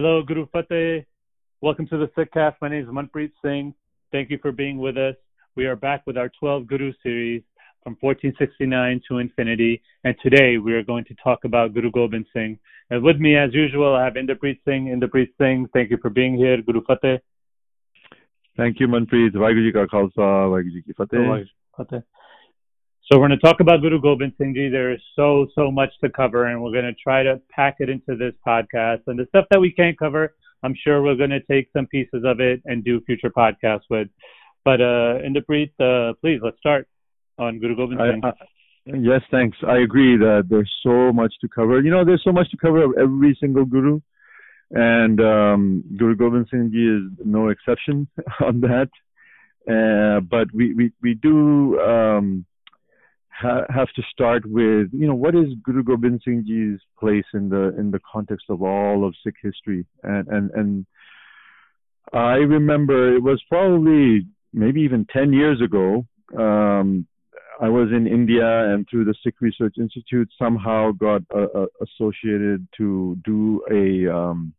Hello, Guru Fateh. Welcome to the Sikhcast. My name is Manpreet Singh. Thank you for being with us. We are back with our 12 Guru series from 1469 to infinity. And today we are going to talk about Guru Gobind Singh. And with me, as usual, I have Inderpreet Singh. Inderpreet Singh, thank you for being here. Guru Fateh. Thank you, Manpreet. Vaheguru Ji Ka Khalsa, Vaheguru Ji Ki Fateh. Fateh. So we're going to talk about Guru Gobind Singh Ji. There is so, so much to cover, and we're going to try to pack it into this podcast. And the stuff that we can't cover, I'm sure we're going to take some pieces of it and do future podcasts with. But uh, Inderpreet, uh, please, let's start on Guru Gobind Singh. I, I, yes, thanks. I agree that there's so much to cover. You know, there's so much to cover of every single Guru. And um, Guru Gobind Singh Ji is no exception on that. Uh, but we, we, we do um, ha- have to start with, you know, what is Guru Gobind Singh Ji's place in the in the context of all of Sikh history? And and and I remember it was probably maybe even 10 years ago. Um, I was in India and through the Sikh Research Institute somehow got uh, uh, associated to do a, um,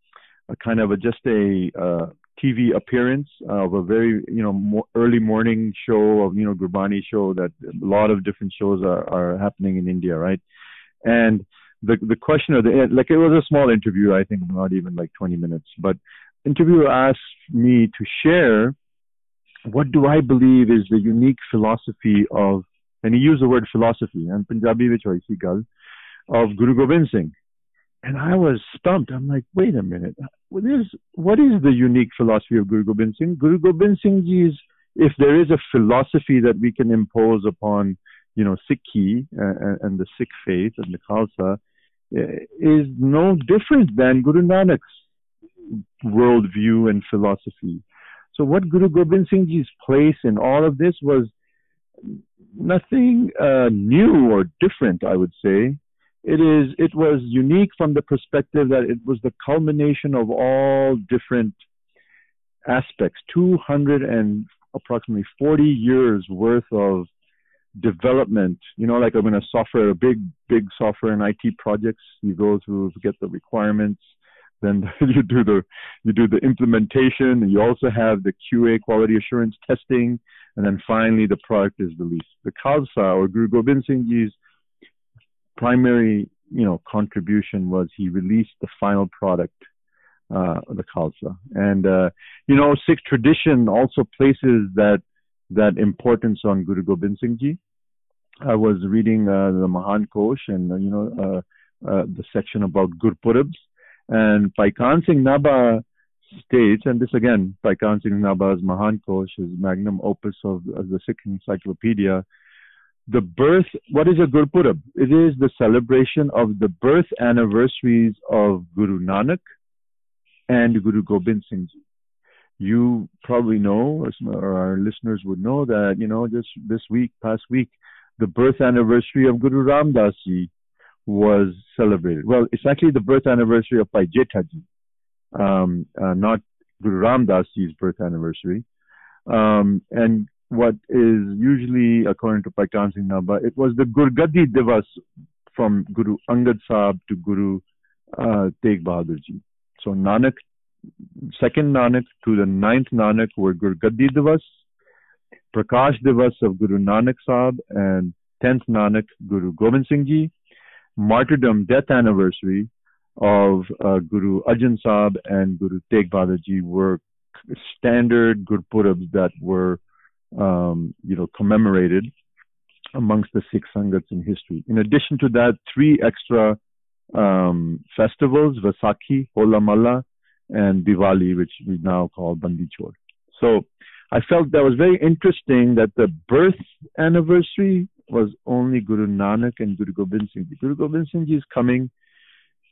a kind of a, just a uh, TV appearance of a very you know early morning show of you know Gurbani show that a lot of different shows are, are happening in India, right? And the the question of the like it was a small interview, I think not even like 20 minutes, but interviewer asked me to share what do I believe is the unique philosophy of and he used the word philosophy and Punjabi which I see of Guru Gobind Singh. And I was stumped. I'm like, wait a minute. What is, what is the unique philosophy of Guru Gobind Singh? Guru Gobind Singh is, if there is a philosophy that we can impose upon, you know, Sikhi uh, and the Sikh faith and the Khalsa, uh, is no different than Guru Nanak's worldview and philosophy. So what Guru Gobind Singh Ji's place in all of this was nothing uh, new or different, I would say it is it was unique from the perspective that it was the culmination of all different aspects 200 and approximately 40 years worth of development. You know like i'm in a software a big big software and it projects you go through get the requirements then you do the you do the implementation and you also have the qa quality assurance testing and then finally the product is released. The khalsa or guru gobind singh ji's primary, you know, contribution was he released the final product, uh, the Khalsa. And, uh, you know, Sikh tradition also places that, that importance on Guru Gobind Singh Ji. I was reading uh, the Mahan Kosh and, uh, you know, uh, uh, the section about Gurpurabs. And Bhai Kahn Singh Nabha states, and this again, Bhai Kahn Singh Nabha's Mahan Kosh, his magnum opus of, of the Sikh encyclopedia, the birth, what is a Gurpurab? It is the celebration of the birth anniversaries of Guru Nanak and Guru Gobind Singh Ji. You probably know, or our listeners would know that, you know, just this week, past week, the birth anniversary of Guru Ram Das Ji was celebrated. Well, it's actually the birth anniversary of Bhai Jetha Ji, um, uh, not Guru Ram Das Ji's birth anniversary. Um, and what is usually, according to Bhai Kahn Singh Nabha, it was the Gurgadi Divas from Guru Angad Sahib to Guru uh, Tegh Bahadur Ji. So Nanak, second Nanak to the ninth Nanak were Gurgadi Divas, Prakash Divas of Guru Nanak Sahib, and tenth Nanak Guru Gobind Singh Ji. Martyrdom death anniversary of uh, Guru Arjan Sahib and Guru Tegh Bahadur Ji were standard Gurpurabs that were um, you know, commemorated amongst the Sikh Sangats in history. In addition to that, three extra um, festivals, Vaisakhi, Hola Mohalla, and Diwali, which we now call Bandi Chhor. So I felt that was very interesting that the birth anniversary was only Guru Nanak and Guru Gobind Singh Guru Gobind Singh Ji's coming,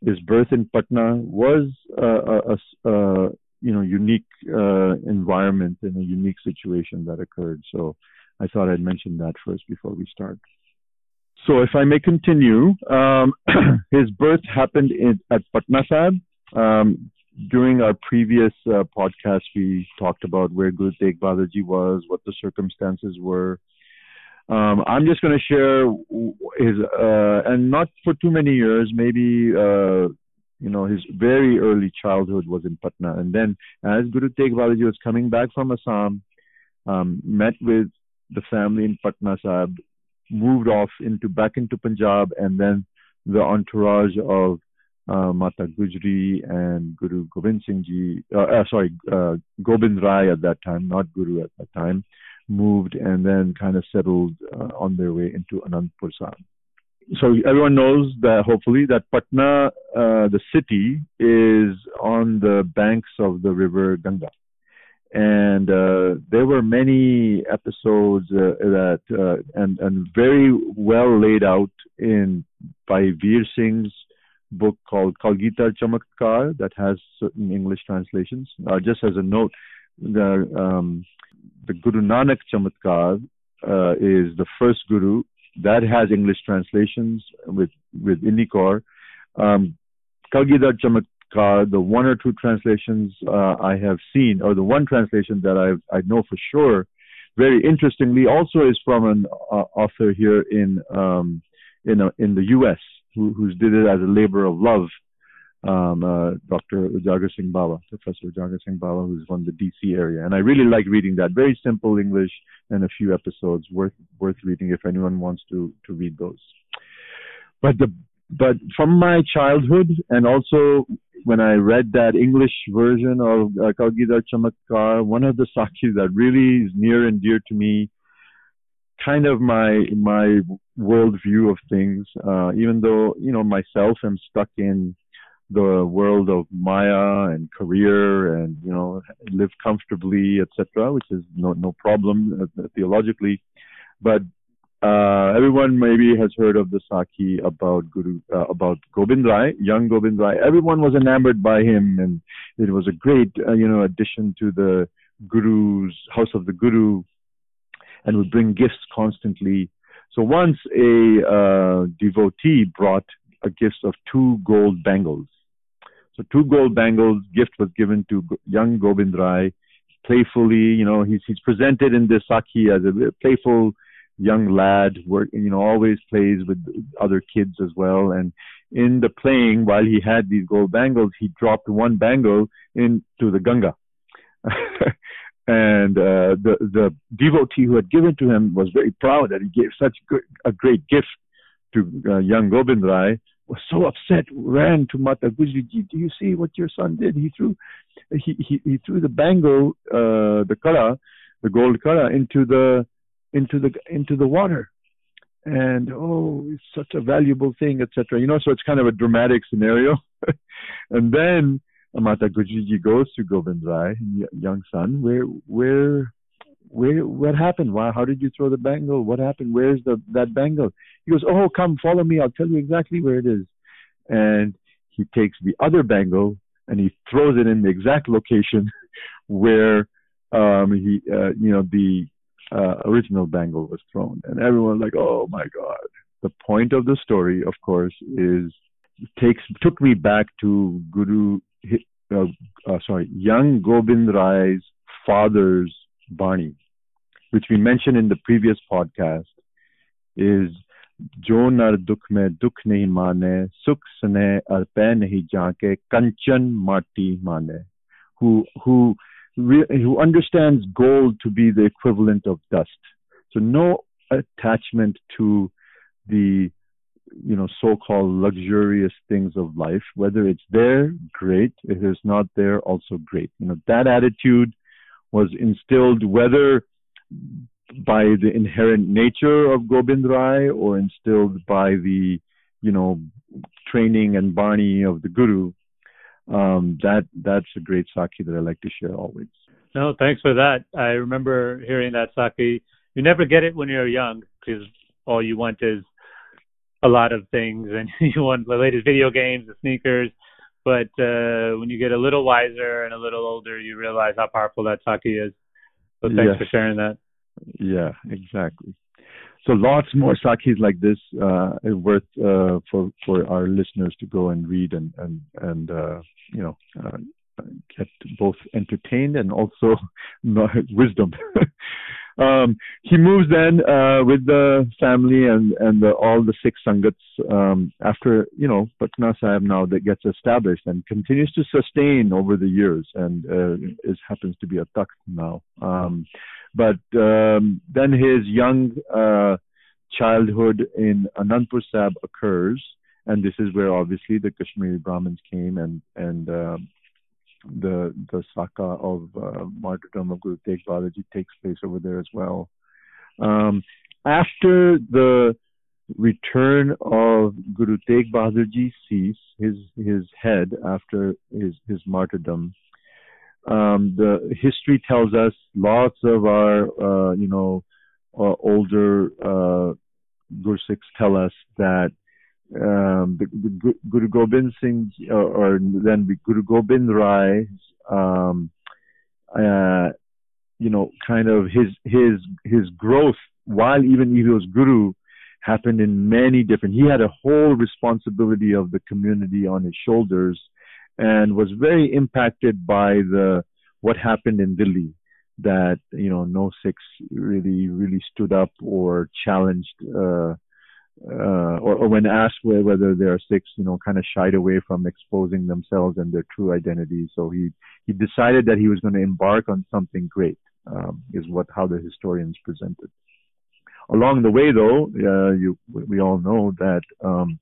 his birth in Patna was a, a, a, you know unique uh, environment and a unique situation that occurred. So I thought I'd mention that first before we start. So if I may continue, um, his birth happened in, at Patna Sahib. Um, during our previous uh, podcast, we talked about where Guru Tegh Bahadur Ji was, what the circumstances were. Um, I'm just going to share his, uh, and not for too many years, maybe uh, You know, his very early childhood was in Patna. And then as Guru Tegh Bahadurji was coming back from Assam, um, met with the family in Patna Sahib, moved off into back into Punjab, and then the entourage of uh, Mata Gujri and Guru Gobind Singh Ji, uh, uh, sorry, uh, Gobind Rai at that time, not Guru at that time, moved and then kind of settled uh, on their way into Anandpur Sahib so everyone knows that hopefully that Patna, uh, the city, is on the banks of the river Ganga, and uh, there were many episodes uh, that uh, and and very well laid out in by Veer Singh's book called Kalgidar Chamatkar that has certain English translations. Uh, just as a note, the um, the Guru Nanak Chamatkar uh, is the first guru that has English translations with with Indicor. Um, Kalgidar the one or two translations uh, I have seen, or the one translation that I I know for sure, very interestingly, also is from an uh, author here in um, in uh, in the U.S. who who's did it as a labor of love um, uh, Dr. Ujagar Singh Bawa, Professor Ujagar Singh Bawa, who's from the DC area. And I really like reading that. Very simple English and a few episodes worth worth reading if anyone wants to to read those. But the but from my childhood and also when I read that English version of uh, Kalgidar Chamatkar, one of the Sakhis that really is near and dear to me, kind of my my worldview of things. Uh, even though you know myself, I'm stuck in the world of Maya and career and you know live comfortably, etc., which is no no problem uh, theologically. But uh, everyone maybe has heard of the Sakhi about Guru uh, about Gobind Rai, young Gobind Rai. Everyone was enamored by him, and it was a great uh, you know addition to the Guru's house of the Guru, and would bring gifts constantly. So once a uh, devotee brought a gift of two gold bangles so two gold bangles gift was given to young Gobind Rai. Playfully, you know, he's he's presented in this Sakhi as a playful young lad, work, you know, always plays with other kids as well. And in the playing, while he had these gold bangles, he dropped one bangle into the Ganga. and uh, the the devotee who had given to him was very proud that he gave such good, a great gift to uh, young Gobind Rai was so upset, ran to Mata Gujriji. Do you see what your son did? He threw, he he, he threw the bangle, uh, the kala, the gold kala, into the into the into the water, and oh, it's such a valuable thing, etc. You know, so it's kind of a dramatic scenario, and then Mata Gujriji goes to Gobind Rai, young son, where where where what happened? Why how did you throw the bangle? What happened? Where's the that bangle? He goes oh come follow me. I'll tell you exactly where it is. And he takes the other bangle and he throws it in the exact location where um he uh, you know the uh, original bangle was thrown. And everyone like oh my god. The point of the story of course is takes took me back to guru uh, uh, sorry young gobind rai's father's Bani, which we mentioned in the previous podcast, is "Jo ਨਰ ਦੁਖ ਮੈਂ ਦੁਖ ਨਹੀਂ ਮਾਨੇ ਸੁਖ ਸਨੇ ਅਰ ਪੈ ਨਹੀਂ ਜਾਕੇ ਕੰਚਨ who who who understands gold to be the equivalent of dust. So no attachment to the you know so-called luxurious things of life. Whether it's there great. If it's not there also great. You know that attitude was instilled whether by the inherent nature of Gobind Rai or instilled by the, you know, training and bani of the Guru. Um, that that's a great Sakhi that I like to share always. No, thanks for that. I remember hearing that Sakhi. You never get it when you're young because all you want is a lot of things, and you want the latest video games, the sneakers, but uh, when you get a little wiser and a little older, you realize how powerful that Sakhi is. So thanks yes. for sharing that. Yeah, exactly. So lots more Sakhis like this uh, worth uh, for for our listeners to go and read and and and uh, you know uh, get both entertained and also wisdom. um, he moves then uh, with the family and and the, all the Sikh sangats um, after you know Patna Sahib now that gets established and continues to sustain over the years and uh, is happens to be a takht now. Um, but um, then his young uh, childhood in Anandpur Sahib occurs, and this is where obviously the Kashmiri Brahmins came and and uh, the the Saka of uh, martyrdom of Guru Tegh Bahadurji takes place over there as well. Um, after the return of Guru Tegh Bahadurji cease his his head after his his martyrdom. Um, the history tells us lots of our uh, you know uh, older uh, Guru tell us that um, the, the Guru Gobind Singh or, or then Guru Gobind Rai, um, uh, you know, kind of his his his growth while even he was Guru happened in many different. He had a whole responsibility of the community on his shoulders, and was very impacted by the what happened in Delhi. That you know, no Sikhs really really stood up or challenged. Uh, uh, or, or, when asked whether they are Sikhs, you know, kind of shied away from exposing themselves and their true identity. So he he decided that he was going to embark on something great. Um, is what how the historians presented. Along the way, though, uh, you we all know that um,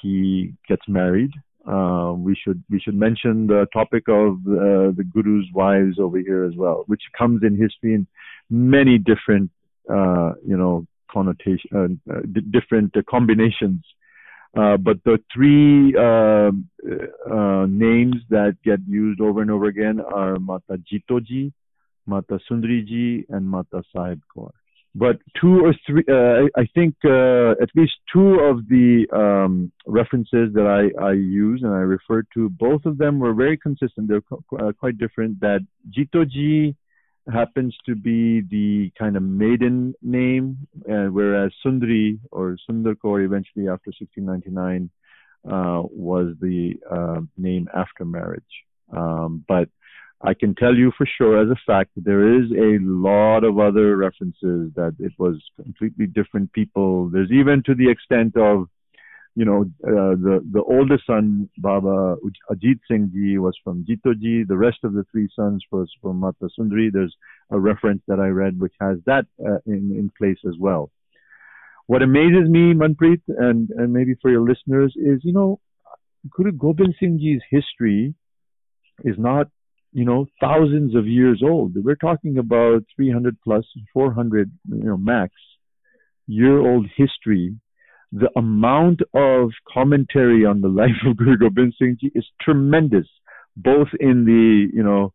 he gets married. Uh, we should we should mention the topic of uh, the guru's wives over here as well, which comes in history in many different uh, you know connotation, uh, uh, d- different uh, combinations. but the three um, names that get used over and over again are Mata Jitoji, Mata Sundriji, and Mata Sahib Kaur. But two or three, I think at least two of the um, references that I, I use and I refer to, both of them were very consistent. They're qu- quite different. That Jitoji happens to be the kind of maiden name, uh, whereas Sundari or Sundar eventually after 1699 uh, was the uh, name after marriage. Um, but I can tell you for sure as a fact that there is a lot of other references that it was completely different people. There's even to the extent of you know, uh, the the oldest son, Baba Ajit Singh Ji, was from Jitoji. The rest of the three sons was from Mata Sundari. There's a reference that I read which has that uh, in in place as well. What amazes me, Manpreet, and and maybe for your listeners, is you know, Guru Gobind Singh Ji's history is not you know thousands of years old. We're talking about 300 plus, 400, you know, max year old history the amount of commentary on the life of Guru Gobind Singh Ji is tremendous, both in the you know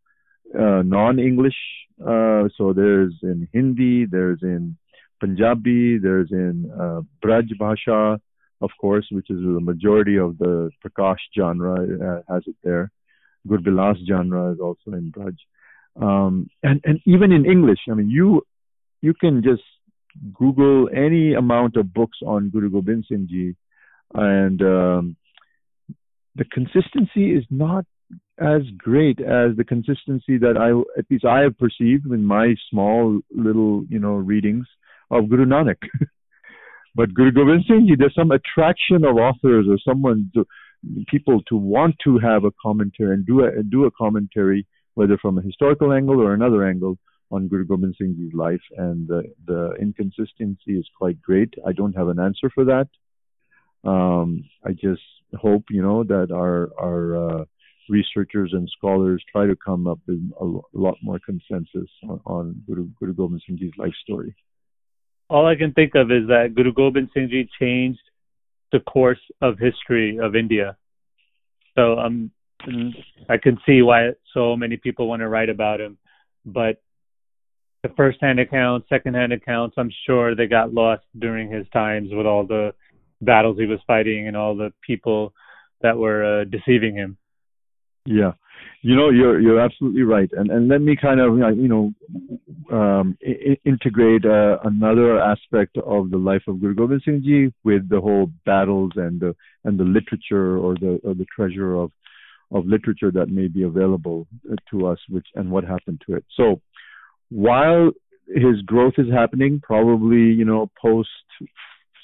uh, non-English. Uh, so there's in Hindi, there's in Punjabi, there's in uh, Braj Bhasha, of course, which is the majority of the Prakash genre uh, has it there. Gurbilas genre is also in Braj. Um, and and even in English, I mean, you you can just Google any amount of books on Guru Gobind Singh Ji, and um, the consistency is not as great as the consistency that I, at least I have perceived in my small little, you know, readings of Guru Nanak. but Guru Gobind Singh Ji, there's some attraction of authors or someone to people to want to have a commentary and do a do a commentary, whether from a historical angle or another angle, on Guru Gobind Singh Ji's life, and the, the inconsistency is quite great. I don't have an answer for that. Um, I just hope, you know, that our our uh, researchers and scholars try to come up with a lot more consensus on, on Guru, Guru Gobind Singh Ji's life story. All I can think of is that Guru Gobind Singh Ji changed the course of history of India. So um, I can see why so many people want to write about him, but the first-hand accounts, second-hand accounts, I'm sure they got lost during his times with all the battles he was fighting and all the people that were uh, deceiving him. Yeah, you know, you're you're absolutely right, and and let me kind of you know um, I- integrate uh, another aspect of the life of Guru Gobind Singh Ji with the whole battles and the and the literature or the or the treasure of of literature that may be available to us, which and what happened to it. So while his growth is happening probably you know post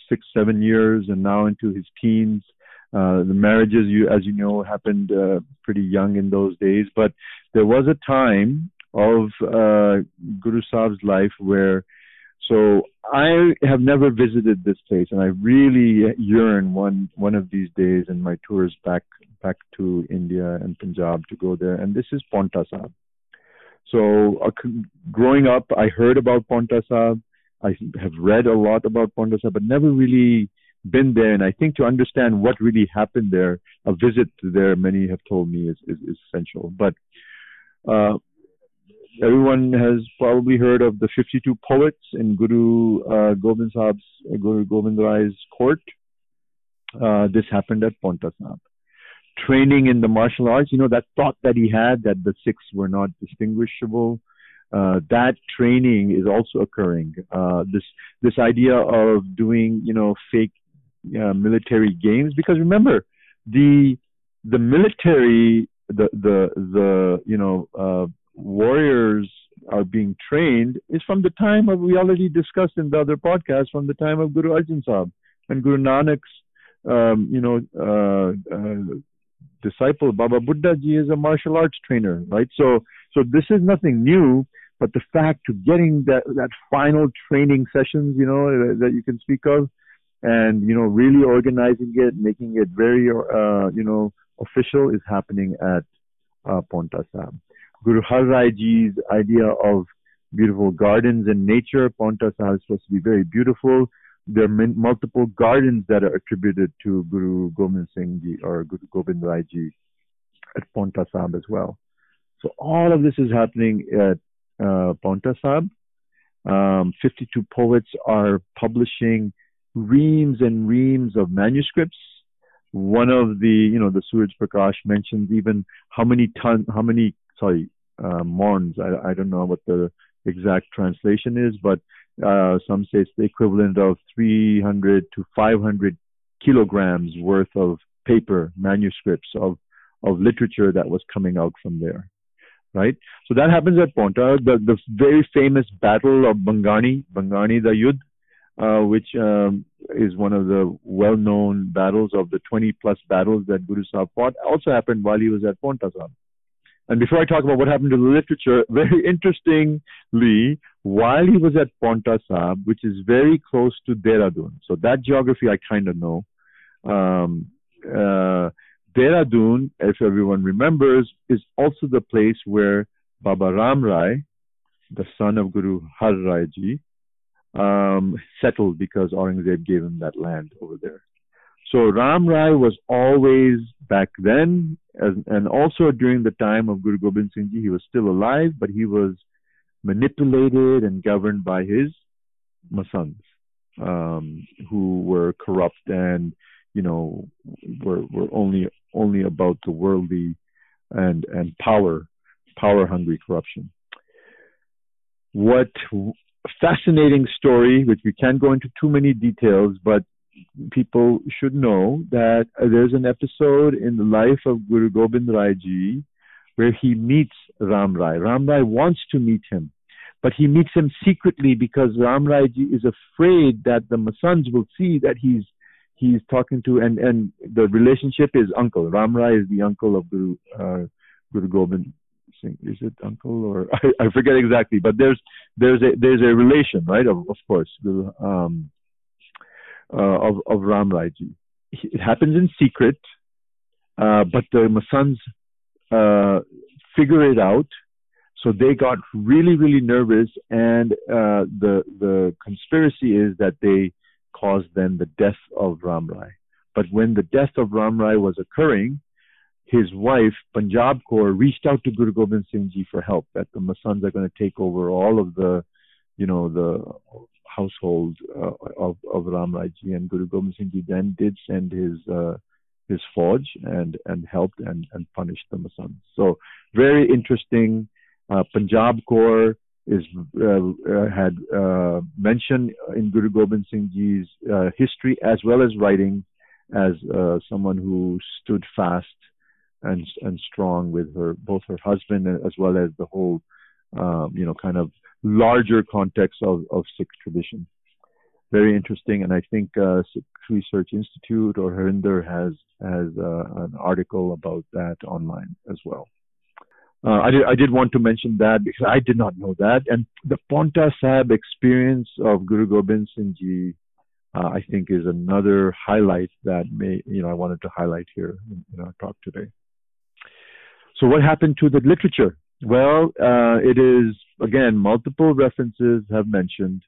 six seven years and now into his teens uh, the marriages you as you know happened uh, pretty young in those days but there was a time of uh, guru Sahib's life where so I have never visited this place, and I really yearn one one of these days in my tours back back to India and Punjab to go there. And this is Ponta Sahib. So uh, growing up, I heard about Sahib. I have read a lot about Sahib, but never really been there. And I think to understand what really happened there, a visit there, many have told me is is, is essential. But uh, everyone has probably heard of the 52 poets in Guru uh, Gobind Sahib's, Guru Gobind Rai's court. Uh, this happened at Sahib. Training in the martial arts, you know, that thought that he had that the six were not distinguishable, uh, that training is also occurring. Uh, this this idea of doing, you know, fake uh, military games, because remember, the the military, the the the you know uh, warriors are being trained is from the time of we already discussed in the other podcast from the time of Guru Arjan Sahib and Guru Nanak's um, you know uh, uh, disciple Baba Buddha ji is a martial arts trainer right so so this is nothing new but the fact to getting that that final training sessions you know that you can speak of and you know really organizing it making it very uh, you know official is happening at uh, Sahib Guru Har Rai Ji's idea of beautiful gardens and nature. Sahib is supposed to be very beautiful. There are multiple gardens that are attributed to Guru Gobind Singh Ji or Guru Gobind Rai Ji at Paonta Sahib as well. So all of this is happening at uh, Sahib. Um, 52 poets are publishing reams and reams of manuscripts. One of the, you know, the Suraj Prakash mentions even how many ton, how many, sorry, uh, mons. I, I don't know what the exact translation is, but uh, some say it's the equivalent of 300 to 500 kilograms worth of paper manuscripts of of literature that was coming out from there. Right. So that happens at ponta The the very famous battle of Bangani, Bangani the Yudh, uh, which um, is one of the well-known battles of the 20 plus battles that Guru Sahib fought, also happened while he was at Ponta Sahib. And before I talk about what happened to the literature, very interestingly, while he was at Ponta Sahib, which is very close to Dehradun, so that geography I kind of know. Um, uh, Dehradun, if everyone remembers, is also the place where Baba Ram Rai, the son of Guru Har Rai Ji, um, settled because Aurangzeb gave him that land over there. So Ram Rai was always back then, and also during the time of Guru Gobind Singh Ji, he was still alive, but he was manipulated and governed by his masands, um, who were corrupt and you know were were only only about the worldly and and power power hungry corruption. What fascinating story, which we can't go into too many details, but people should know that there's an episode in the life of Guru Gobind Rai Ji where he meets Ram Rai. Ram Rai wants to meet him, but he meets him secretly because Ram Rai Ji is afraid that the Masands will see that he's he's talking to and and the relationship is uncle. Ram Rai is the uncle of Guru uh, Guru Gobind Singh. Is it uncle or I, I forget exactly, but there's there's a there's a relation, right? Of of course, um, uh, of, of Ram Raiji. It happens in secret, uh, but the Masands uh, figure it out. So they got really, really nervous, and uh, the the conspiracy is that they caused then the death of Ram Rai. But when the death of Ram Rai was occurring, his wife, Punjab Kaur, reached out to Guru Gobind Singh Ji for help, that the Masands are going to take over all of the, you know, the household uh, of, of Ram Raiji and Guru Gobind Singh Ji then did send his uh, his fauj and and helped and and punished the Masands. So very interesting. Uh, Punjab Kaur is uh, had mentioned in Guru Gobind Singh Ji's history as well as writing as someone who stood fast and and strong with her both her husband as well as the whole um, you know kind of larger context of, of Sikh tradition. Very interesting, and I think uh, Sikh Research Institute or Harinder has has uh, an article about that online as well. Uh, I, did, I did want to mention that because I did not know that. And the Ponta Sahib experience of Guru Gobind Singh Ji, uh, I think, is another highlight that may, you know, I wanted to highlight here in, in our talk today. So, what happened to the literature? Well, uh, it is again multiple references have mentioned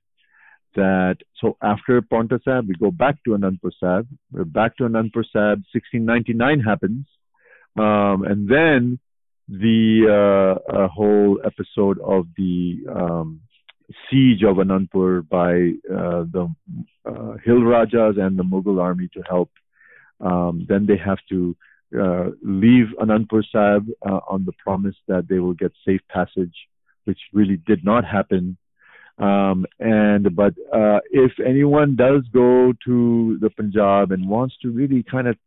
that. So after Paonta Sahib, we go back to Anandpur Sahib. We're back to Anandpur Sahib. 1699 happens, um, and then the uh, whole episode of the um, siege of Anandpur by uh, the uh, Hill Rajas and the Mughal army to help. Um, then they have to uh, leave Anandpur Sahib uh, on the promise that they will get safe passage, which really did not happen. Um, and but uh, if anyone does go to the Punjab and wants to really kind of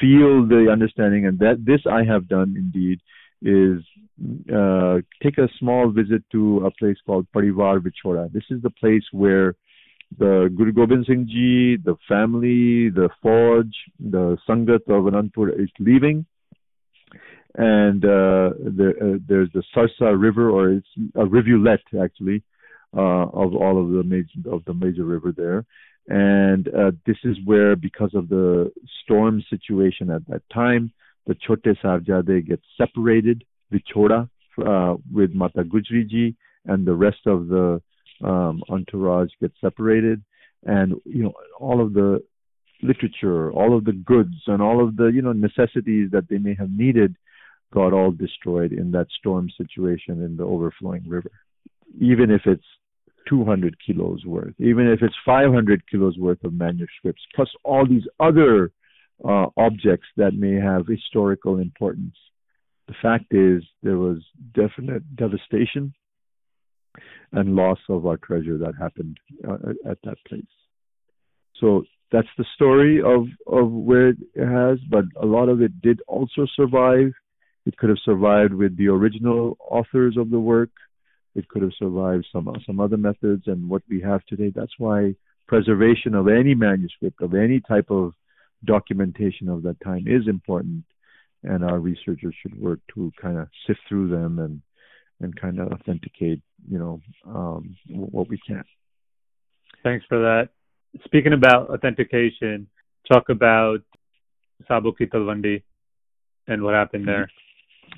feel the understanding, and that this I have done indeed, is uh, take a small visit to a place called Parivar Vichora. This is the place where the Guru Gobind Singh Ji, the family, the fauj, the Sangat of Anandpur is leaving. And uh, there, uh, there's the Sarsa River, or it's a rivulet actually, uh, of all of the major of the major river there. And uh, this is where, because of the storm situation at that time, the Chote Sahibzade get separated, Vichoda, uh, with Mata Gujri Ji, and the rest of the um, entourage get separated, and you know all of the literature, all of the goods, and all of the you know necessities that they may have needed got all destroyed in that storm situation in the overflowing river. Even if it's 200 kilos worth, even if it's 500 kilos worth of manuscripts, plus all these other uh, objects that may have historical importance. The fact is, there was definite devastation and loss of our treasure that happened uh, at that place. So that's the story of, of where it has, but a lot of it did also survive. It could have survived with the original authors of the work. It could have survived some some other methods, and what we have today. That's why preservation of any manuscript of any type of documentation of that time is important, and our researchers should work to kind of sift through them and and kind of authenticate, you know, um, what we can. Thanks for that. Speaking about authentication, talk about Sabo Ki Talwandi and what happened there.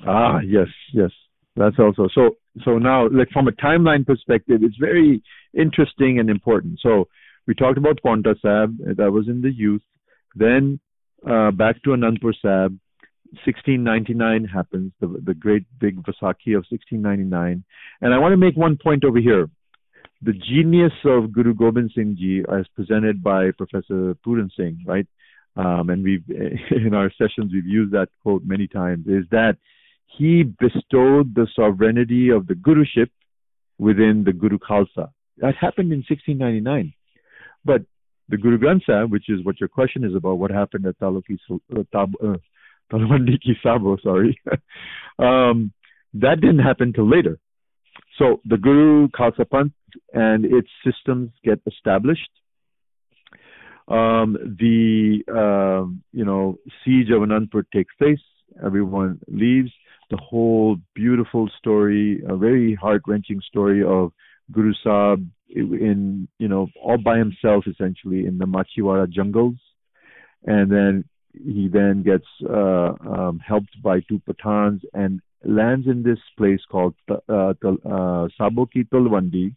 Ah, yes, yes. That's also so. So now, like from a timeline perspective, it's very interesting and important. So we talked about Paonta Sab That was in the youth. Then uh, back to Anandpur Sahib. 1699 happens, the, the great big Vaisakhi of 1699. And I want to make one point over here. The genius of Guru Gobind Singh Ji, as presented by Professor Puran Singh, right? Um, and we've in our sessions we've used that quote many times. Is that he bestowed the sovereignty of the Guruship within the Guru Khalsa. That happened in 1699. But the Guru Granth Sahib, which is what your question is about, what happened at Taluki, uh, Tab, uh, Talwandi Ki Sabo, sorry, um, that didn't happen till later. So the Guru Khalsa Panth and its systems get established. Um, the uh, you know siege of Anandpur takes place. Everyone leaves. The whole beautiful story, a very heart wrenching story of Guru Sahib in you know all by himself essentially in the Machiwara jungles, and then he then gets uh, um, helped by two Pathans and lands in this place called uh, uh, Saboki Talwandi,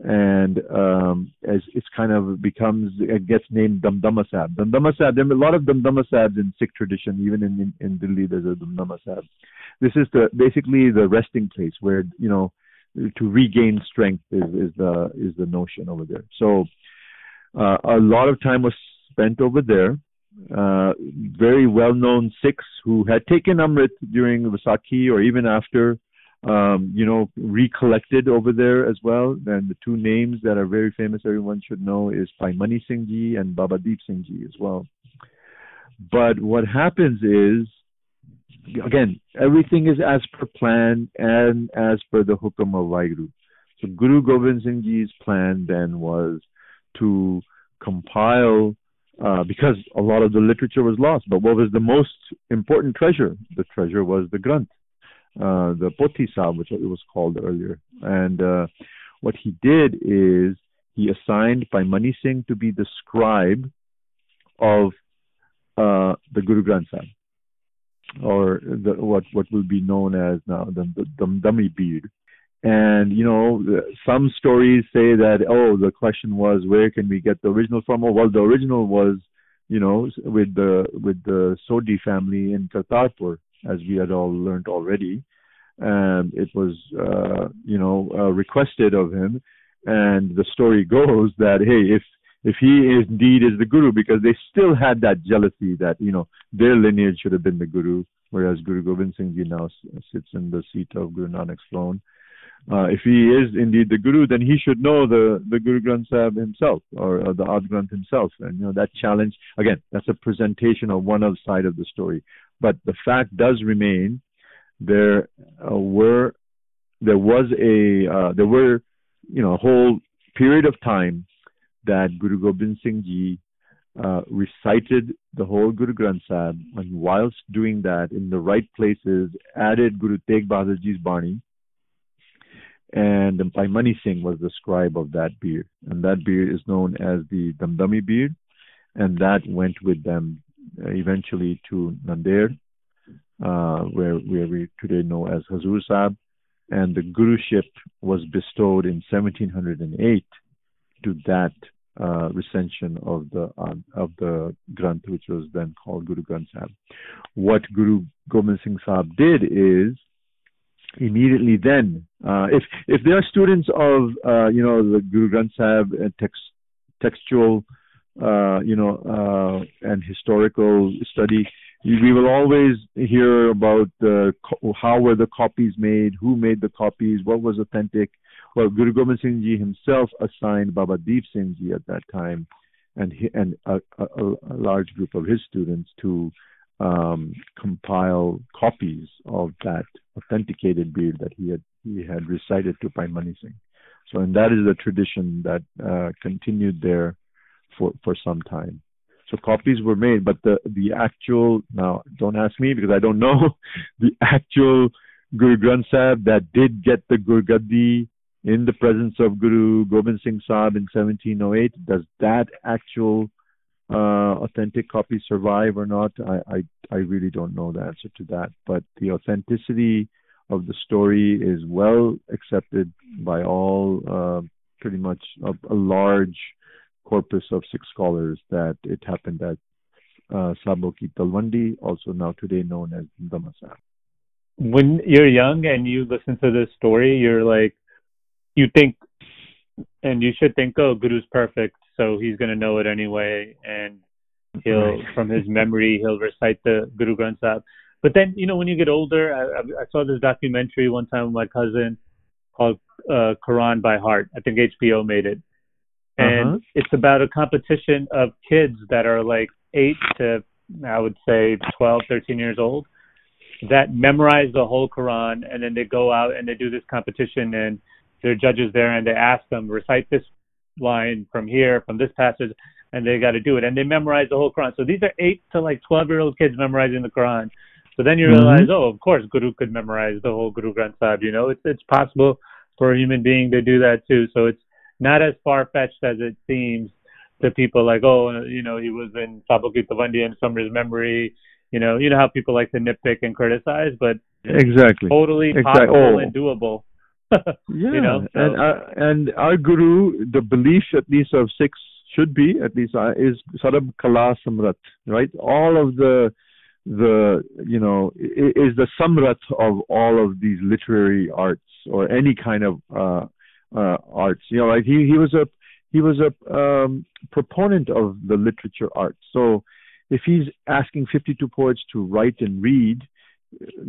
and um, as it's kind of becomes it gets named Damdama Sahib. Damdama Sahib. There are a lot of Damdama Sahibs in Sikh tradition, even in, in, in Delhi. There's a Damdama Sahib. This is the basically the resting place where you know to regain strength is, is the is the notion over there. So uh, a lot of time was spent over there. Uh, very well-known Sikhs who had taken Amrit during Vaisakhi or even after, um, you know, recollected over there as well. And the two names that are very famous, everyone should know, is Bhai Mani Singh Ji and Baba Deep Singh Ji as well. But what happens is again, everything is as per plan and as per the hukum of Waheguru. So Guru Gobind Singh Ji's plan then was to compile, uh, because a lot of the literature was lost. But what was the most important treasure? The treasure was the Granth, uh, the Pothi Sahib, which it was called earlier. And uh, what he did is he assigned Bhai Mani Singh to be the scribe of uh, the Guru Granth Sahib, or the, what what will be known as now the, the, Bir. And you know, some stories say that oh, the question was where can we get the original from? Oh, well, the original was you know with the with the Sodhi family in Kartarpur, as we had all learned already. And it was uh, you know uh, requested of him, and the story goes that hey, if if he is, indeed is the guru, because they still had that jealousy that you know their lineage should have been the guru, whereas Guru Gobind Singh Ji now sits in the seat of Guru Nanak's throne. Uh, if he is indeed the guru, then he should know the the Guru Granth Sahib himself or, or the Ad Granth himself. And you know that challenge again, that's a presentation of one of side of the story. But the fact does remain, there uh, were there was a uh, there were you know a whole period of time that Guru Gobind Singh Ji uh, recited the whole Guru Granth Sahib, and whilst doing that, in the right places, added Guru Tegh Bahadur Ji's Bani, and Bhai Mani Singh was the scribe of that Bir, and that Bir is known as the Damdami Bir, and that went with them uh, eventually to Nanded, uh, where where we today know as Hazur Sahib, and the guruship was bestowed in 1708 to that uh, recension of the uh, of the Granth, which was then called Guru Granth Sahib. What Guru Gobind Singh Sahib did is immediately then, uh, if if there are students of uh, you know the Guru Granth Sahib and text, textual uh, you know uh, and historical study, we will always hear about how were the copies made, who made the copies, what was authentic. Well, Guru Gobind Singh Ji himself assigned Baba Deep Singh Ji at that time and he, and a, a, a, large group of his students to um, compile copies of that authenticated Bir that he had he had recited to Bhai Mani Singh. So, and that is a tradition that uh, continued there for for some time. So copies were made, but the the actual now don't ask me because I don't know the actual Guru Granth Sahib that did get the Gurgaddi in the presence of Guru Gobind Singh Sahib in 1708. Does that actual authentic copies survive or not? I, I, I really don't know the answer to that. But the authenticity of the story is well accepted by all, uh, pretty much a, a, large corpus of Sikh scholars that it happened at uh, Sabo Ki Talwandi, also now today known as Damasar. When you're young and you listen to this story, you're like, you think and you should think, oh, Guru's perfect, so he's going to know it anyway, and he'll, right. from his memory, he'll recite the Guru Granth Sahib. But then, you know, when you get older, I, I saw this documentary one time with my cousin called uh, Quran by Heart. I think HBO made it, and uh-huh. it's about a competition of kids that are like eight to, I would say, 12, 13 years old, that memorize the whole Quran, and then they go out and they do this competition and there are judges there and they ask them recite this line from here from this passage and they got to do it and they memorize the whole quran so these are eight to like 12 year old kids memorizing the quran so then you mm-hmm. realize mm-hmm. oh of course guru could memorize the whole guru granth sahib you know it's it's possible for a human being to do that too so it's not as far fetched as it seems to people like oh you know he was in Sabo Ki Talwandi and from his memory you know you know how people like to nitpick and criticize but exactly totally exactly. possible oh. and doable yeah, you know, so. and uh, and our guru, the belief at least of Sikhs should be at least uh, is Sarab Kala Samrat, right? All of the the you know is the samrat of all of these literary arts or any kind of uh, uh, arts. You know, like he he was a he was a um, proponent of the literature arts. So if he's asking 52 poets to write and read,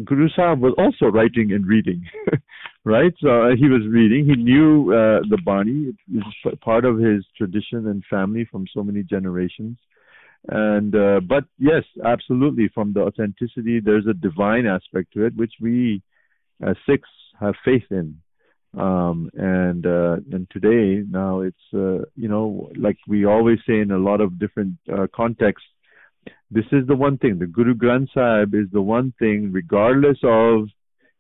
Guru Sahib was also writing and reading, right? So uh, he was reading. He knew uh, the Bani. It was part of his tradition and family from so many generations. And uh, but yes, absolutely. From the authenticity, there's a divine aspect to it, which we as Sikhs have faith in. Um, and uh, and today now it's uh, you know like we always say in a lot of different uh, contexts, this is the one thing. The Guru Granth Sahib is the one thing, regardless of,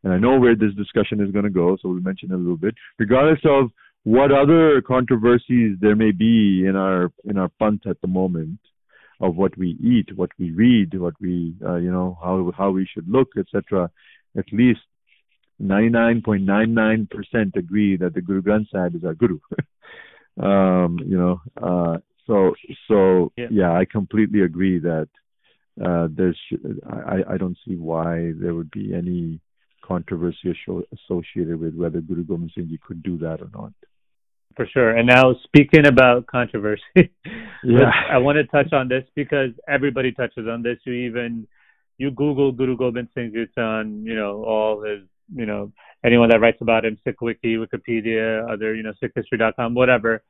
and I know where this discussion is going to go, so we'll mention a little bit. Regardless of what other controversies there may be in our in our panth at the moment, of what we eat, what we read, what we uh, you know how how we should look, etc. At least 99.99% agree that the Guru Granth Sahib is our guru. um, you know, uh, so so yeah. yeah. I completely agree that uh, there's I, I don't see why there would be any controversy associated with whether Guru Gobind Singh Ji could do that or not. For sure. And now speaking about controversy, yeah. I want to touch on this because everybody touches on this. You even you Google Guru Gobind Singh Ji, it's on you know all his you know anyone that writes about him, Sikh Wiki, Wikipedia, other you know SikhHistory.com, whatever.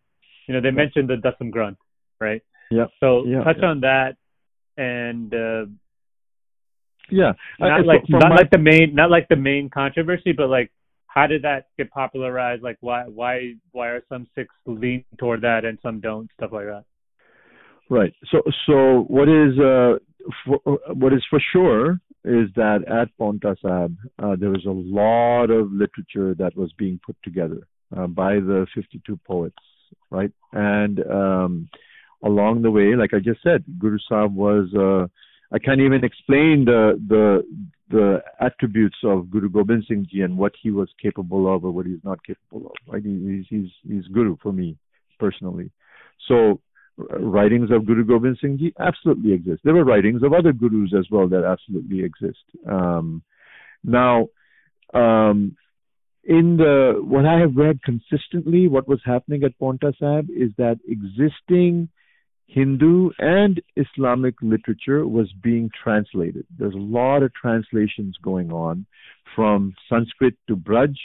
You know they mentioned the Dasam Granth, right? Yeah. So yeah, touch yeah. on that and. uh yeah, not like not my... like the main not like the main controversy, but like how did that get popularized? Like why why why are some Sikhs lean toward that and some don't? Stuff like that. Right. So so what is uh for, what is for sure is that at Sahib uh, there was a lot of literature that was being put together uh, by the 52 poets, right? And um, along the way, like I just said, Guru Sahib was uh, I can't even explain the the the attributes of Guru Gobind Singh Ji and what he was capable of or what he's not capable of. Right? He's he's he's Guru for me personally. So writings of Guru Gobind Singh Ji absolutely exist. There were writings of other gurus as well that absolutely exist. Um, now, um, in the what I have read consistently, what was happening at Paonta Sahib is that existing Hindu and Islamic literature was being translated. There's a lot of translations going on from Sanskrit to Braj,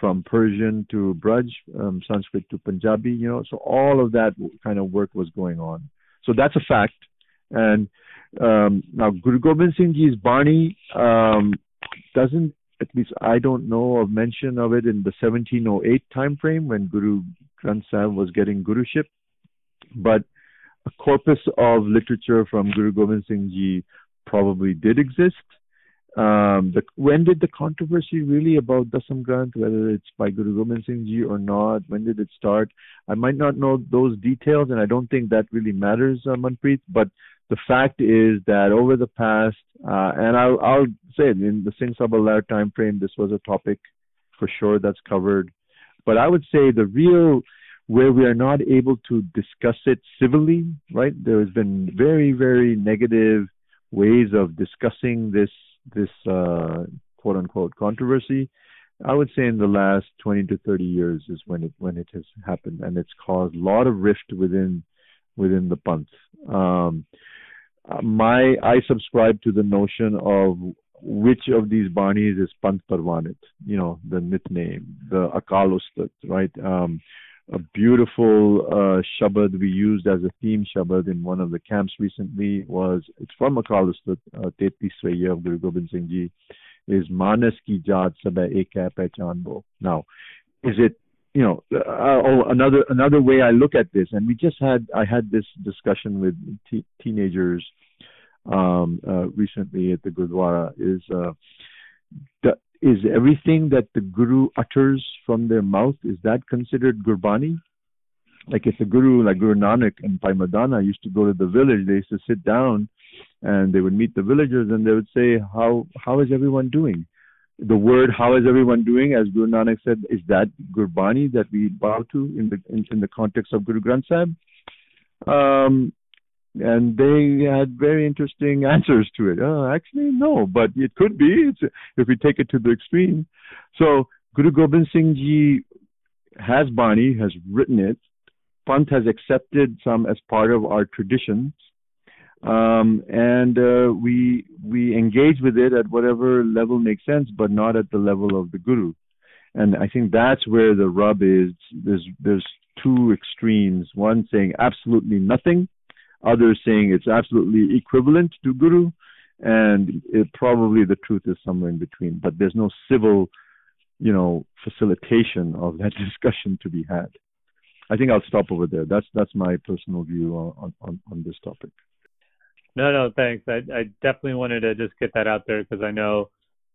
from Persian to Braj, um, Sanskrit to Punjabi, you know, so all of that kind of work was going on. So that's a fact. And um, now Guru Gobind Singh Ji's Bani um, doesn't, at least I don't know of mention of it in the 1708 time frame when Guru Granth Sahib was getting Guruship. But corpus of literature from Guru Gobind Singh Ji probably did exist. Um, the, when did the controversy really about Dasam Granth, whether it's by Guru Gobind Singh Ji or not, when did it start? I might not know those details, and I don't think that really matters, uh, Manpreet. But the fact is that over the past, uh, and I'll, I'll say it, in the Singh Sabha time frame, this was a topic for sure that's covered. But I would say the real where we are not able to discuss it civilly, right? There has been very, very negative ways of discussing this this uh, quote unquote controversy. I would say in the last 20 to 30 years is when it when it has happened, and it's caused a lot of rift within within the panth. Um, my I subscribe to the notion of which of these banis is Panth Parvanit, you know, the nickname, the Akal Ustat, right? Um, a beautiful uh, shabad we used as a theme shabad in one of the camps recently was it's from Akal Ustat, uh, 33 year of Guru Gobind Singh Ji, is Manas ki jaat sabha ek hai. Now, is it you know uh, oh another another way I look at this, and we just had I had this discussion with t- teenagers um, uh, recently at the Gurdwara is uh, is everything that the guru utters from their mouth is that considered gurbani? Like if the guru like guru nanak and Bhai Mardana used to go to the village they used to sit down and they would meet the villagers and they would say how how is everyone doing? The word how is everyone doing as guru nanak said is that gurbani that we bow to in the in, in the context of guru granth sahib? Um, and they had very interesting answers to it. Oh, actually, no, but it could be it's, if we take it to the extreme. So Guru Gobind Singh Ji has Bani, has written it. Panth has accepted some as part of our traditions, um, and uh, we we engage with it at whatever level makes sense, but not at the level of the Guru. And I think that's where the rub is. There's there's two extremes. One saying absolutely nothing, others saying it's absolutely equivalent to Guru, and it, probably the truth is somewhere in between. But there's no civil you know, facilitation of that discussion to be had. I think I'll stop over there. That's that's my personal view on on, on this topic. No, no, thanks. I, I definitely wanted to just get that out there because I know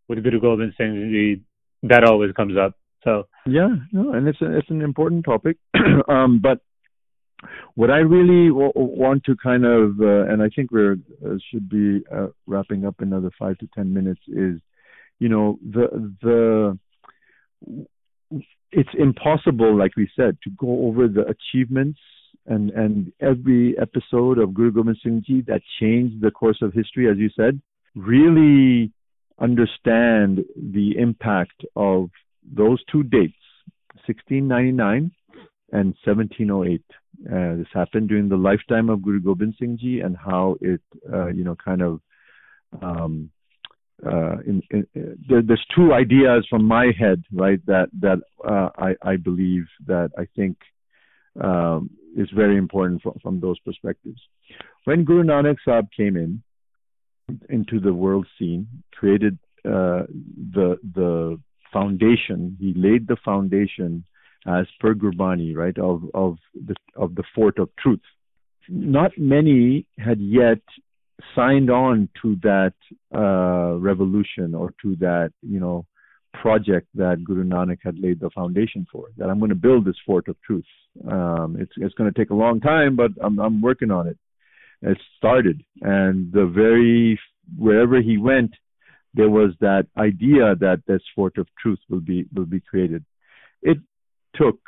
with Guru Gobind Singh that always comes up. So yeah, no, and it's a, it's an important topic. um, but what I really w- want to kind of, uh, and I think we're uh, should be uh, wrapping up another five to ten minutes, is you know the the it's impossible, like we said, to go over the achievements and and every episode of Guru Gobind Singh Ji that changed the course of history, as you said, really understand the impact of those two dates, 1699 and 1708. Uh, this happened during the lifetime of Guru Gobind Singh Ji, and how it, uh, you know, kind of. Um, uh, in, in, there, there's two ideas from my head, right? That that uh, I, I believe that I think um, is very important from, from those perspectives. When Guru Nanak Sahib came in into the world scene, created uh, the the foundation. He laid the foundation as per Gurbani, right, of of the of the fort of truth. Not many had yet signed on to that uh, revolution or to that, you know, project that Guru Nanak had laid the foundation for. That I'm going to build this fort of truth. Um, it's it's going to take a long time, but I'm I'm working on it. It started, and the very wherever he went, there was that idea that this fort of truth will be will be created. It took,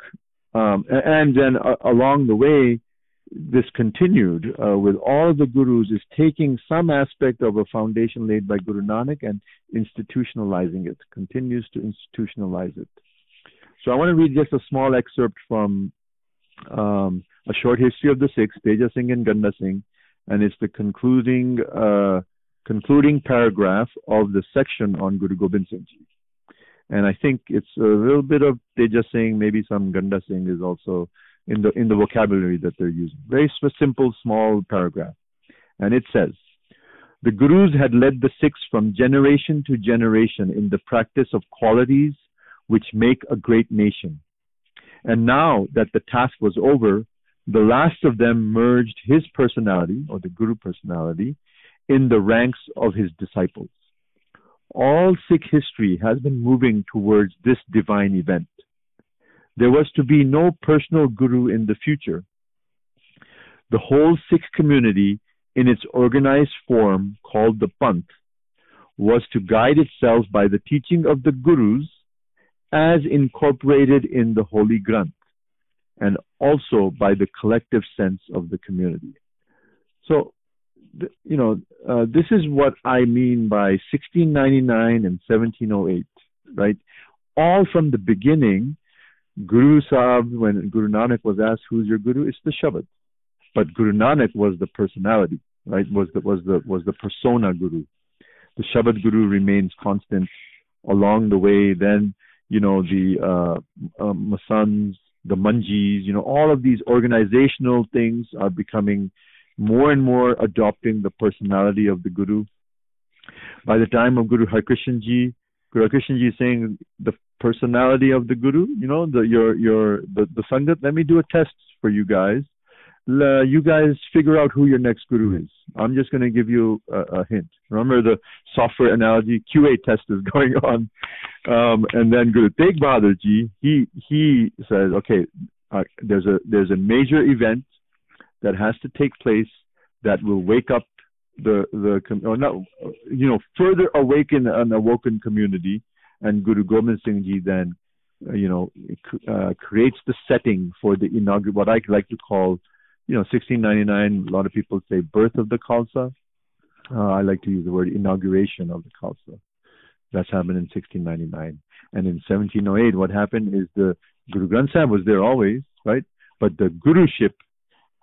um, and then uh, along the way, this continued uh, with all the gurus is taking some aspect of a foundation laid by Guru Nanak and institutionalizing it, continues to institutionalize it. So I want to read just a small excerpt from um, a short history of the Sikhs, Teja Singh and Ganda Singh, and it's the concluding uh, concluding paragraph of the section on Guru Gobind Singh. And I think it's a little bit of Singh, maybe some Ganda Singh is also in the in the vocabulary that they're using. Very simple, small paragraph, and it says, "The Gurus had led the Sikhs from generation to generation in the practice of qualities which make a great nation. And now that the task was over, the last of them merged his personality, or the Guru personality, in the ranks of his disciples. All Sikh history has been moving towards this divine event. There was to be no personal guru in the future. The whole Sikh community, in its organized form called the Panth, was to guide itself by the teaching of the gurus as incorporated in the Holy Granth, and also by the collective sense of the community. So, you know, uh, this is what I mean by 1699 and 1708, right? All from the beginning, Guru Sahib, when Guru Nanak was asked, "Who's your guru?" It's the Shabad, but Guru Nanak was the personality, right? Was the was the was the persona guru. The Shabad guru remains constant along the way. Then you know the uh, uh, Masands, the Manjis, you know all of these organizational things are becoming more and more adopting the personality of the guru. By the time of Guru Harkrishan Ji, Guru Harkrishan Ji is saying the personality of the guru you know the your your the, the sangat let me do a test for you guys. You guys figure out who your next guru is. I'm just going to give you a, a, hint. Remember the software analogy qa test is going on. Um, and then guru tegh bahadur ji he he says okay uh, there's a there's a major event that has to take place that will wake up the the or not you know further awaken an awoken community and Guru Gobind Singh Ji then, uh, you know, uh, creates the setting for the inaugural, what I like to call, you know, 1699. A lot of people say birth of the Khalsa. Uh, I like to use the word inauguration of the Khalsa. That's happened in 1699. And in 1708, what happened is the Guru Granth Sahib was there always, right? But the Guruship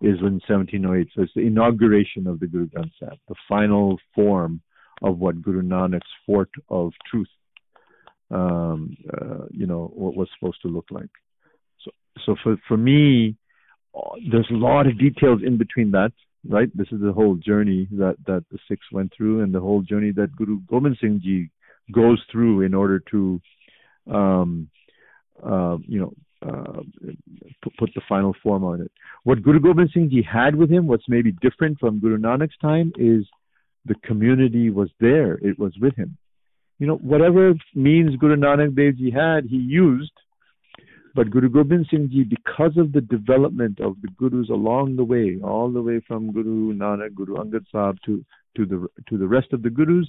is in 1708. So it's the inauguration of the Guru Granth Sahib, the final form of what Guru Nanak's fort of truth um, uh, you know what was supposed to look like. So, so for for me, there's a lot of details in between that. Right, this is the whole journey that that the Sikhs went through, and the whole journey that Guru Gobind Singh Ji goes through in order to um, uh, you know, uh, put, the final form on it. What Guru Gobind Singh Ji had with him, what's maybe different from Guru Nanak's time, is the community was there. It was with him. You know, whatever means Guru Nanak Dev Ji had, he used. But Guru Gobind Singh Ji, because of the development of the gurus along the way, all the way from Guru Nanak, Guru Angad Sahib to to the to the rest of the gurus,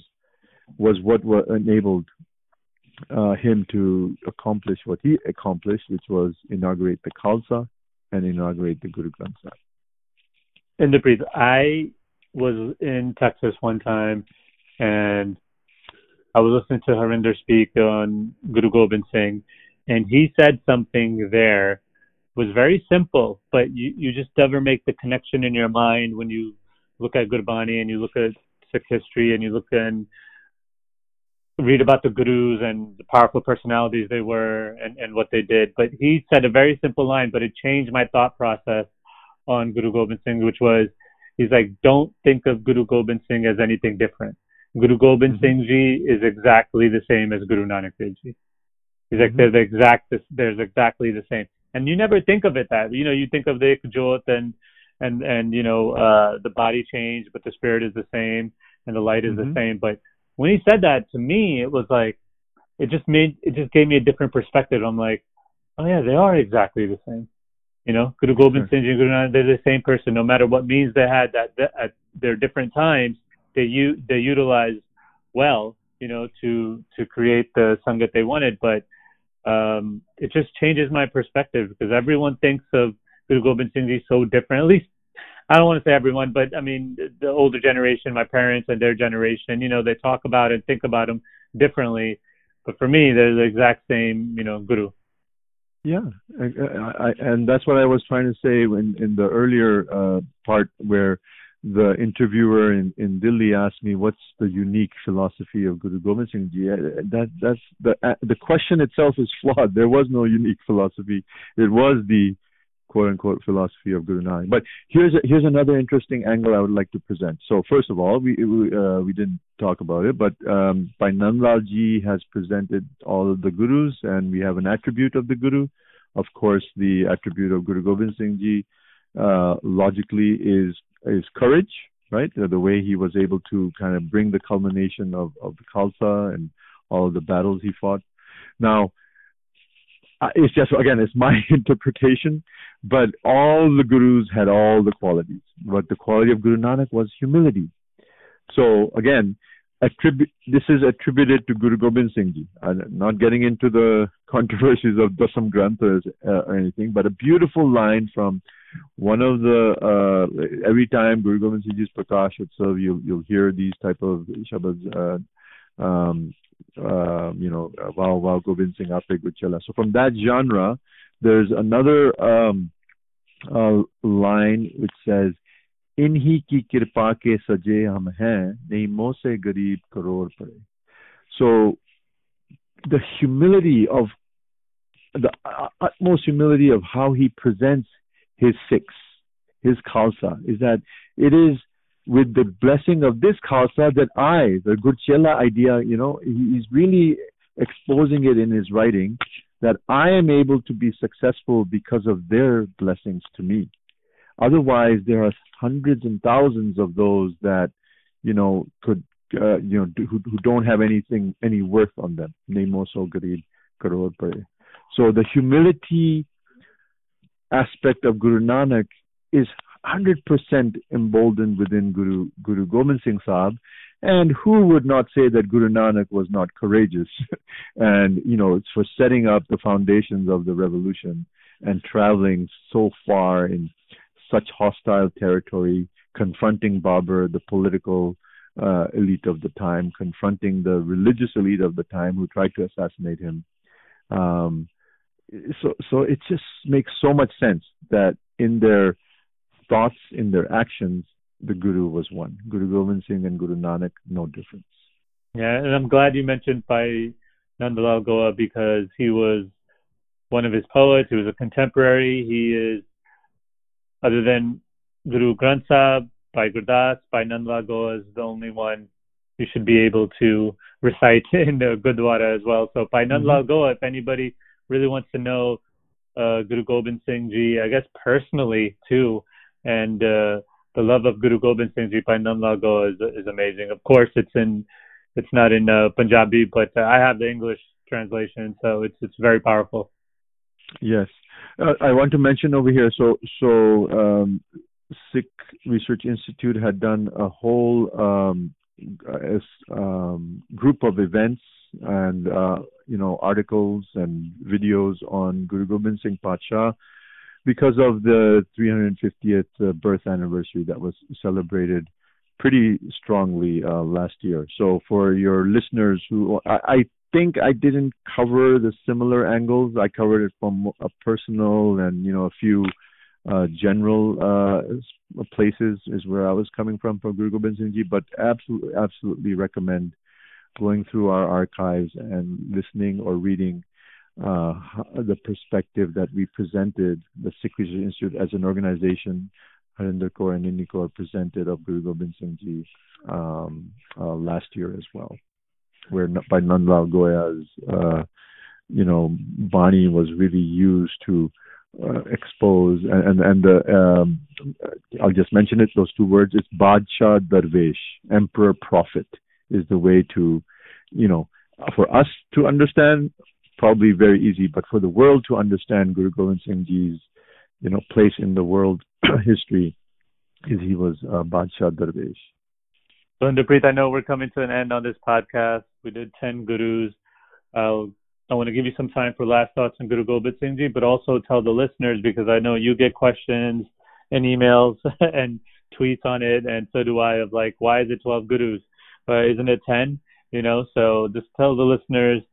was what were enabled uh, him to accomplish what he accomplished, which was inaugurate the Khalsa and inaugurate the Guru Granth Sahib. Inderpreet, I was in Texas one time and I was listening to Harinder speak on Guru Gobind Singh, and he said something there was very simple, but you, you just never make the connection in your mind when you look at Gurbani and you look at Sikh history and you look and read about the gurus and the powerful personalities they were and, and what they did. But he said a very simple line, but it changed my thought process on Guru Gobind Singh, which was, he's like, don't think of Guru Gobind Singh as anything different. Guru Gobind mm-hmm. Singh Ji is exactly the same as Guru Nanak Dev Ji. He's like, mm-hmm. there's exact, there's exactly the same. And you never think of it that, you know, you think of the Jot and, and, and, you know, uh, the body change, but the spirit is the same and the light is mm-hmm. the same. But when he said that to me, it was like it just made it just gave me a different perspective. I'm like, oh yeah, they are exactly the same. You know, Guru Gobind Singh and Guru Nanak, they're the same person. No matter what means they had that, that at their different times, they u- they utilized well. You know, to to create the sangat they wanted, but um, it just changes my perspective because everyone thinks of Guru Gobind Singh Ji so different. At least I don't want to say everyone, but I mean the older generation, my parents and their generation, you know, they talk about and think about them differently. But for me, they're the exact same, you know, guru. Yeah, I, I, and that's what I was trying to say in in the earlier uh, part where the interviewer in, in Delhi asked me what's the unique philosophy of Guru Gobind Singh Ji. That that's the uh, the question itself is flawed. There was no unique philosophy. It was the quote unquote philosophy of Guru Nanak. But here's a, here's another interesting angle I would like to present. So first of all, we we, uh, we didn't talk about it, but um, Bhai Nandlal ji has presented all of the gurus, and we have an attribute of the guru. Of course, the attribute of Guru Gobind Singh ji uh, logically is is courage, right? The way he was able to kind of bring the culmination of of the Khalsa and all of the battles he fought. Now, uh, it's just again it's my interpretation but all the gurus had all the qualities but the quality of guru nanak was humility. So again attribute this is attributed to guru gobind singh ji. I'm not getting into the controversies of dasam granthas uh, or anything but a beautiful line from one of the uh, every time guru gobind singh ji's prakash utsav you'll you'll hear these type of shabads uh, um, uh, you know, uh, Wow Wow Gobind Singh Ape Gurchela. So from that genre, there's another um, uh, line which says, "Inhi ki kirpa ke saje hum hain, nahi mo se garib karor pare." So the humility of the utmost humility of how he presents his Sikhs, his Khalsa, is that it is with the blessing of this Khalsa that I, the Gurchela idea, you know, he's really exposing it in his writing that I am able to be successful because of their blessings to me. Otherwise, there are hundreds and thousands of those that, you know, could, uh, you know, do, who, who don't have anything, any worth on them. So the humility aspect of Guru Nanak is 100% emboldened within Guru, Guru Gobind Singh Sahib. And who would not say that Guru Nanak was not courageous? and, you know, it's for setting up the foundations of the revolution and traveling so far in such hostile territory, confronting Babur, the political uh, elite of the time, confronting the religious elite of the time who tried to assassinate him. Um, so, so it just makes so much sense that in their thoughts, in their actions, the Guru was one. Guru Gobind Singh and Guru Nanak, no difference. Yeah, and I'm glad you mentioned Bhai Nandlal Goya because he was one of his poets. He was a contemporary. He is, other than Guru Granth Sahib, Bhai Gurdas, Bhai Nandlal Goya is the only one you should be able to recite in the Gurdwara as well. So Bhai Nand Lal Goya, if anybody really wants to know uh, Guru Gobind Singh Ji, I guess personally too, and uh, the love of Guru Gobind Singh Ji Bhai Nand Lal is is amazing. Of course, it's in it's not in uh, Punjabi, but uh, I have the English translation, so it's it's very powerful. Yes, uh, I want to mention over here. So so um, Sikh Research Institute had done a whole um, um, group of events and uh, you know articles and videos on Guru Gobind Singh Pacha because of the 350th uh, birth anniversary that was celebrated pretty strongly uh, last year. So for your listeners who I, I, think I didn't cover the similar angles. I covered it from a personal and you know a few uh, general uh, places is where I was coming from for Guru Gobind Singh Ji, but absolutely absolutely recommend going through our archives and listening or reading uh, the perspective that we presented, the Sikh Research Institute as an organization, Harinder Kaur and Inni Kaur presented of Guru Gobind Singh Ji um, uh, last year as well, where Bhai Nandlal Goya's, uh, you know, Bani was really used to uh, expose and and, and the um, I'll just mention it those two words it's Badshah Darvesh emperor prophet is the way to you know for us to understand probably very easy but for the world to understand Guru Gobind Singh Ji's you know place in the world history is he was uh, Badshah Darvesh so Inderpreet I know we're coming to an end on this podcast we did 10 gurus uh, I want to give you some time for last thoughts on Guru Gobind Singh Ji, but also tell the listeners because I know you get questions and emails and tweets on it, and so do I. Of like, why is it 12 gurus? Uh, isn't it 10? You know, so just tell the listeners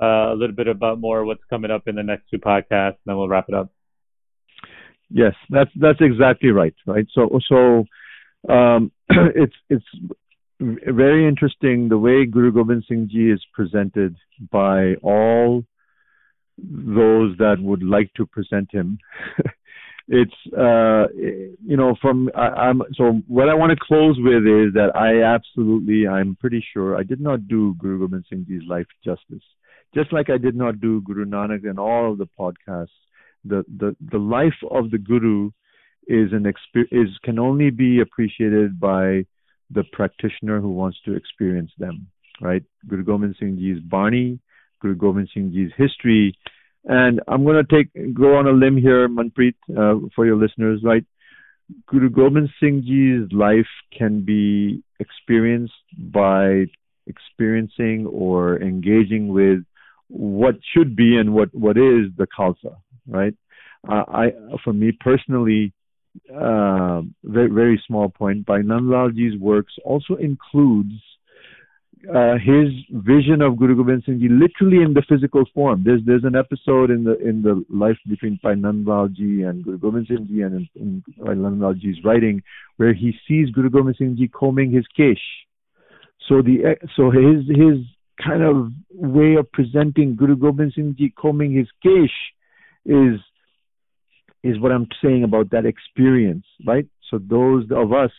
uh, a little bit about more what's coming up in the next two podcasts, and then we'll wrap it up. Yes, that's that's exactly right. Right. So so um, it's it's very interesting the way Guru Gobind Singh Ji is presented by all those that would like to present him. it's uh, you know from I, am so what I want to close with is that I absolutely I'm pretty sure I did not do Guru Gobind Singh Ji's life justice, just like I did not do Guru Nanak and all of the podcasts. The the the life of the Guru is an is can only be appreciated by the practitioner who wants to experience them, right? Guru Gobind Singh Ji's Bani, Guru Gobind Singh Ji's history, and I'm going to take go on a limb here, Manpreet, uh, for your listeners, right? Guru Gobind Singh Ji's life can be experienced by experiencing or engaging with what should be and what what is the Khalsa, right? Uh, I, for me personally, uh, very, very small point, Bhai Nandlalji's works also includes uh, his vision of Guru Gobind Singh literally in the physical form. There's there's an episode in the in the life between Bhai Nandlalji and Guru Gobind Singh and in, in Bhai Nandlalji's writing where he sees Guru Gobind Singh combing his kesh. So the so his his kind of way of presenting Guru Gobind Singh Ji combing his kesh is is what I'm saying about that experience, right? So those of us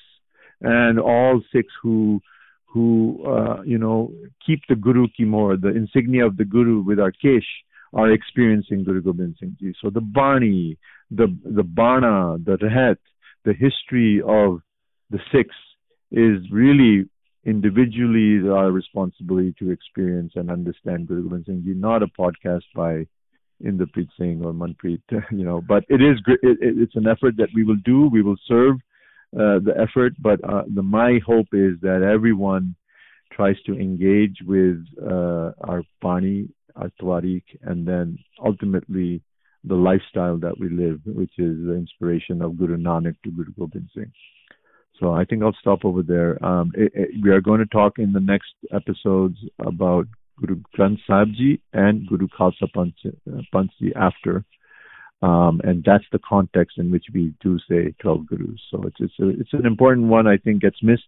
and all Sikhs who who uh, you know keep the Guru ki more, the insignia of the Guru with our kesh, are experiencing Guru Gobind Singh Ji. So the Bani, the the Bana, the Rehat, the history of the Sikhs is really individually our responsibility to experience and understand Guru Gobind Singh Ji, not a podcast by Inderpreet Singh or Manpreet, you know. But it is it, it, it's an effort that we will do. We will serve uh, the effort, but uh, the my hope is that everyone tries to engage with uh, our Bani, our Twarik, and then ultimately the lifestyle that we live, which is the inspiration of Guru Nanak to Guru Gobind Singh. So I think I'll stop over there. Um, it, it, we are going to talk in the next episodes about Guru Granth Sahib Ji and Guru Khalsa Panth after. Um, and that's the context in which we do say 12 gurus. So it's it's, a, it's an important one. I think gets missed,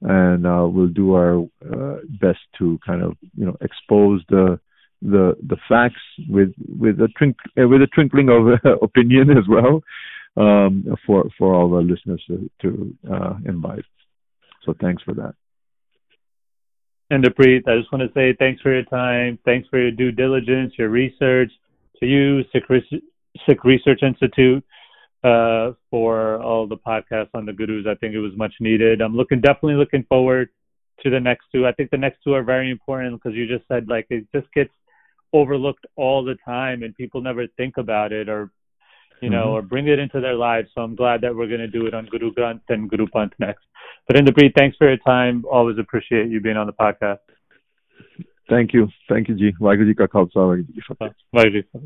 and uh, we'll do our uh, best to kind of you know expose the the the facts with with a trink, uh, with a twinkling of opinion as well um, for for all the listeners to, to uh, invite. So thanks for that. Inderpreet, I just want to say thanks for your time. Thanks for your due diligence, your research. To you, Sikh Research Institute, uh, for all the podcasts on the gurus. I think it was much needed. I'm looking definitely looking forward to the next two. I think the next two are very important because you just said like it just gets overlooked all the time and people never think about it or you know, mm-hmm. or bring it into their lives. So I'm glad that we're going to do it on Guru Granth and Guru Panth next. But Inderpreet, thanks for your time. Always appreciate you being on the podcast. Thank you. Thank you, Ji. Waheguru Ji Ka Khalsa, Waheguru Ji Fateh.